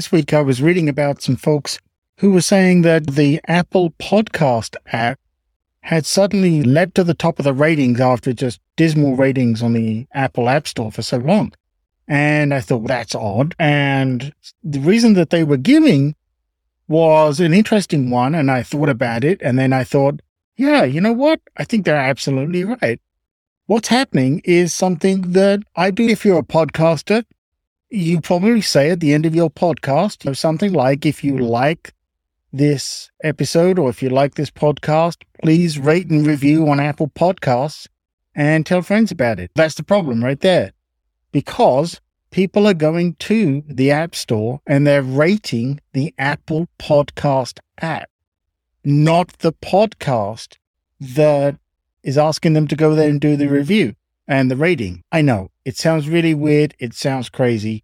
This week I was reading about some folks who were saying that the Apple Podcast app had suddenly led to the top of the ratings after just dismal ratings on the Apple App Store for so long. And I thought, that's odd. And the reason that they were giving was an interesting one. And I thought about it. And then I thought, yeah, you know what? I think they're absolutely right. What's happening is something that I do if you're a podcaster. You probably say at the end of your podcast, you know, something like, if you mm-hmm. like this episode or if you like this podcast, please rate and review on Apple Podcasts and tell friends about it. That's the problem right there. Because people are going to the App Store and they're rating the Apple Podcast app, not the podcast that is asking them to go there and do the review and the rating. I know it sounds really mm. weird. It sounds crazy.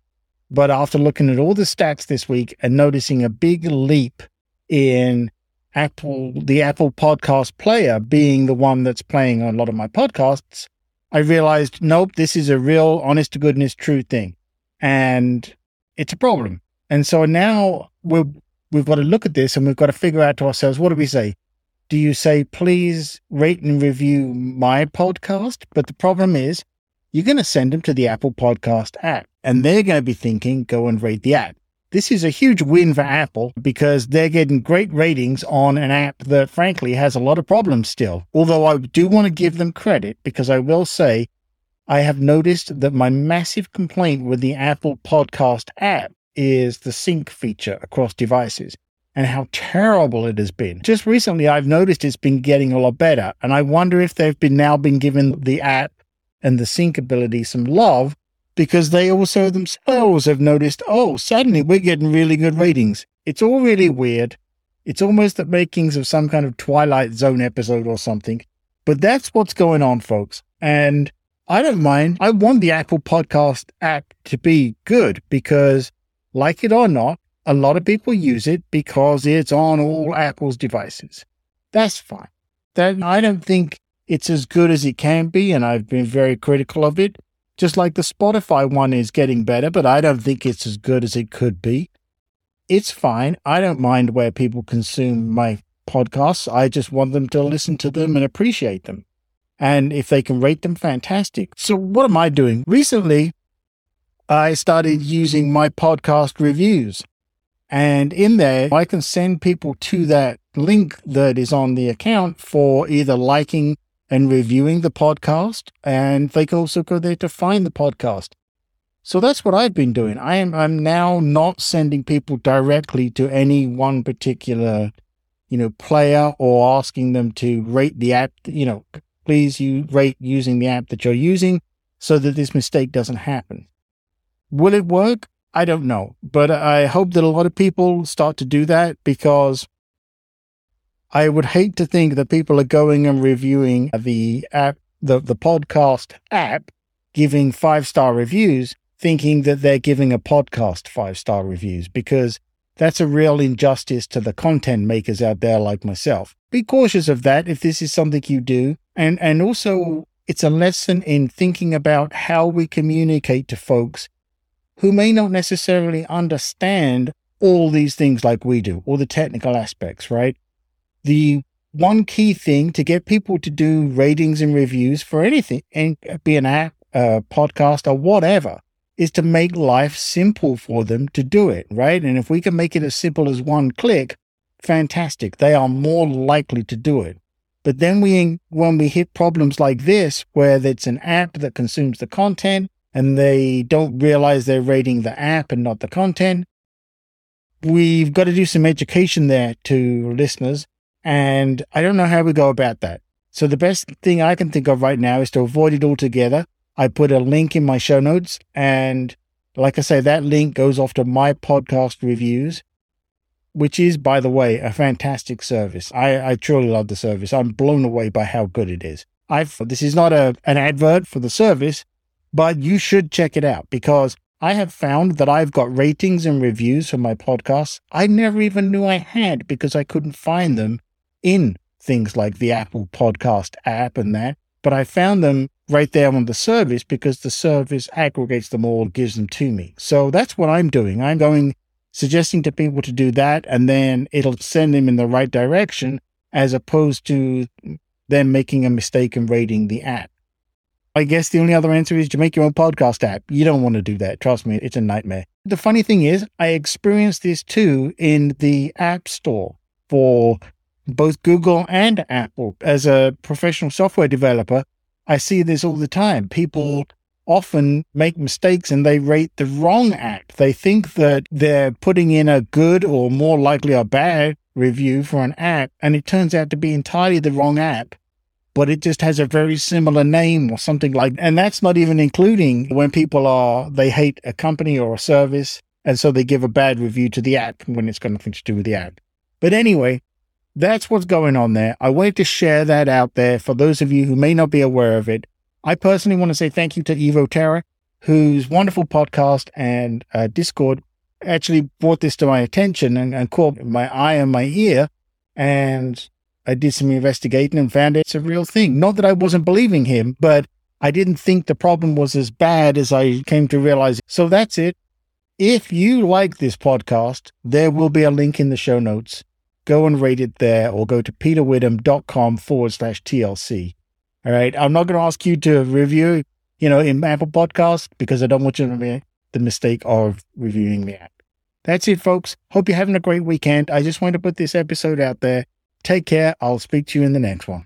But after looking at all the stats this week and noticing a big leap in Apple, the Apple podcast player being the one that's playing a lot of my podcasts, I realized, nope, this is a real honest to goodness true thing. And it's a problem. And so now we're, we've got to look at this and we've got to figure out to ourselves, what do we say? Do you say, please rate and review my podcast? But the problem is you're going to send them to the Apple podcast app and they're going to be thinking, go and rate the app. This is a huge win for Apple because they're getting great ratings on an app that, frankly, has a lot of problems still. Although I do want to give them credit because I will say I have noticed that my massive complaint with the Apple Podcast app is the sync feature across devices and how terrible it has been. Just recently, I've noticed it's been getting a lot better, and I wonder if they've been now been given the app and the sync ability some love because they also themselves have noticed, oh, suddenly we're getting really good ratings. It's all really weird. It's almost the makings of some kind of Twilight Zone episode or something. But that's what's going on, folks. And I don't mind. I want the Apple Podcast app to be good because, like it or not, a lot of people use it because it's on all Apple's devices. That's fine. That I don't think it's as good as it can be, and I've been very critical of it. Just like the Spotify one is getting better, but I don't think it's as good as it could be. It's fine. I don't mind where people consume my podcasts. I just want them to listen to them and appreciate them. And if they can rate them, fantastic. So, what am I doing? Recently, I started using my podcast reviews. And in there, I can send people to hmm. that link that is on the account for either liking and reviewing the podcast. And they can also go there to find the podcast. So that's what I've been doing. I am I'm now not sending people directly to any one particular, you know, player or asking them to rate the app, you know, please you rate using the app that you're using so that this mistake doesn't happen. Will it work? I don't know, but I hope that a lot of people start to do that because I would hate to think that people are going and reviewing the app, the, the podcast app, giving five star reviews, thinking that they're giving a podcast five star reviews because that's a real injustice to the content makers out there like myself. Be cautious of that if this is something you do. And, and also, it's a lesson in thinking about how we communicate to folks who may not necessarily understand all these things like we do, all the technical aspects, right? the one key thing to get people to do ratings and reviews for anything, and be an app, a podcast, or whatever, is to make life simple for them to do it, right? And if we can make it as simple as one click, fantastic. They are more likely to do it. But then we, when we hit problems like this, where it's an app that consumes the content and they don't realize they're rating the app and not the content, we've got to do some education there to listeners and I don't know how we go about that. So the best thing I can think of right now is to avoid it altogether. I put a link in my show notes. And like I say, that link goes off to my podcast reviews, which is, by the way, a fantastic service. I, I truly love the service. I'm blown away by how good it is. I've, this is not a, an advert for the service, but you should check it out because I have found that I've got ratings and reviews for my podcasts I never even knew I had because I couldn't find them in things like the Apple Podcast app and that, but I found them right there on the service because the service aggregates them all, gives them to me. So that's what I'm doing. I'm going suggesting to people to do that, and then it'll send them in the right direction as opposed to them making a mistake and rating the app. I guess the only other answer is to make your own podcast app. You don't want to do that. Trust me, it's a nightmare. The funny thing is, I experienced this too in the App Store for both Google and Apple. As a professional software developer, I see this all the time. People often make mistakes and they rate the wrong app. They think that they're putting in a good or more likely a bad review for an app, and it turns out to be entirely the wrong app but it just has a very similar name or something like and that's not even including when people are they hate a company or a service and so they give a bad review to the app when it's got nothing to do with the app. But anyway that's what's going on there. I wanted to share that out there for those of you who may not be aware of it. I personally want to say thank you to Evo Terra whose wonderful podcast and uh, discord actually brought this to my attention and, and caught my eye and my ear. And I did some investigating and found it's a real thing. Not that I wasn't believing him, but I didn't think the problem was as bad as I came to realize. So that's it. If you like this podcast, there will be a link in the show notes. Go and rate it there or go to peterwitham.com forward slash TLC. All right. I'm not going to ask you to review, you know, in Apple Podcast because I don't want you to make the mistake of reviewing the app. That's it, folks. Hope you're having a great weekend. I just wanted to put this episode out there. Take care. I'll speak to you in the next one.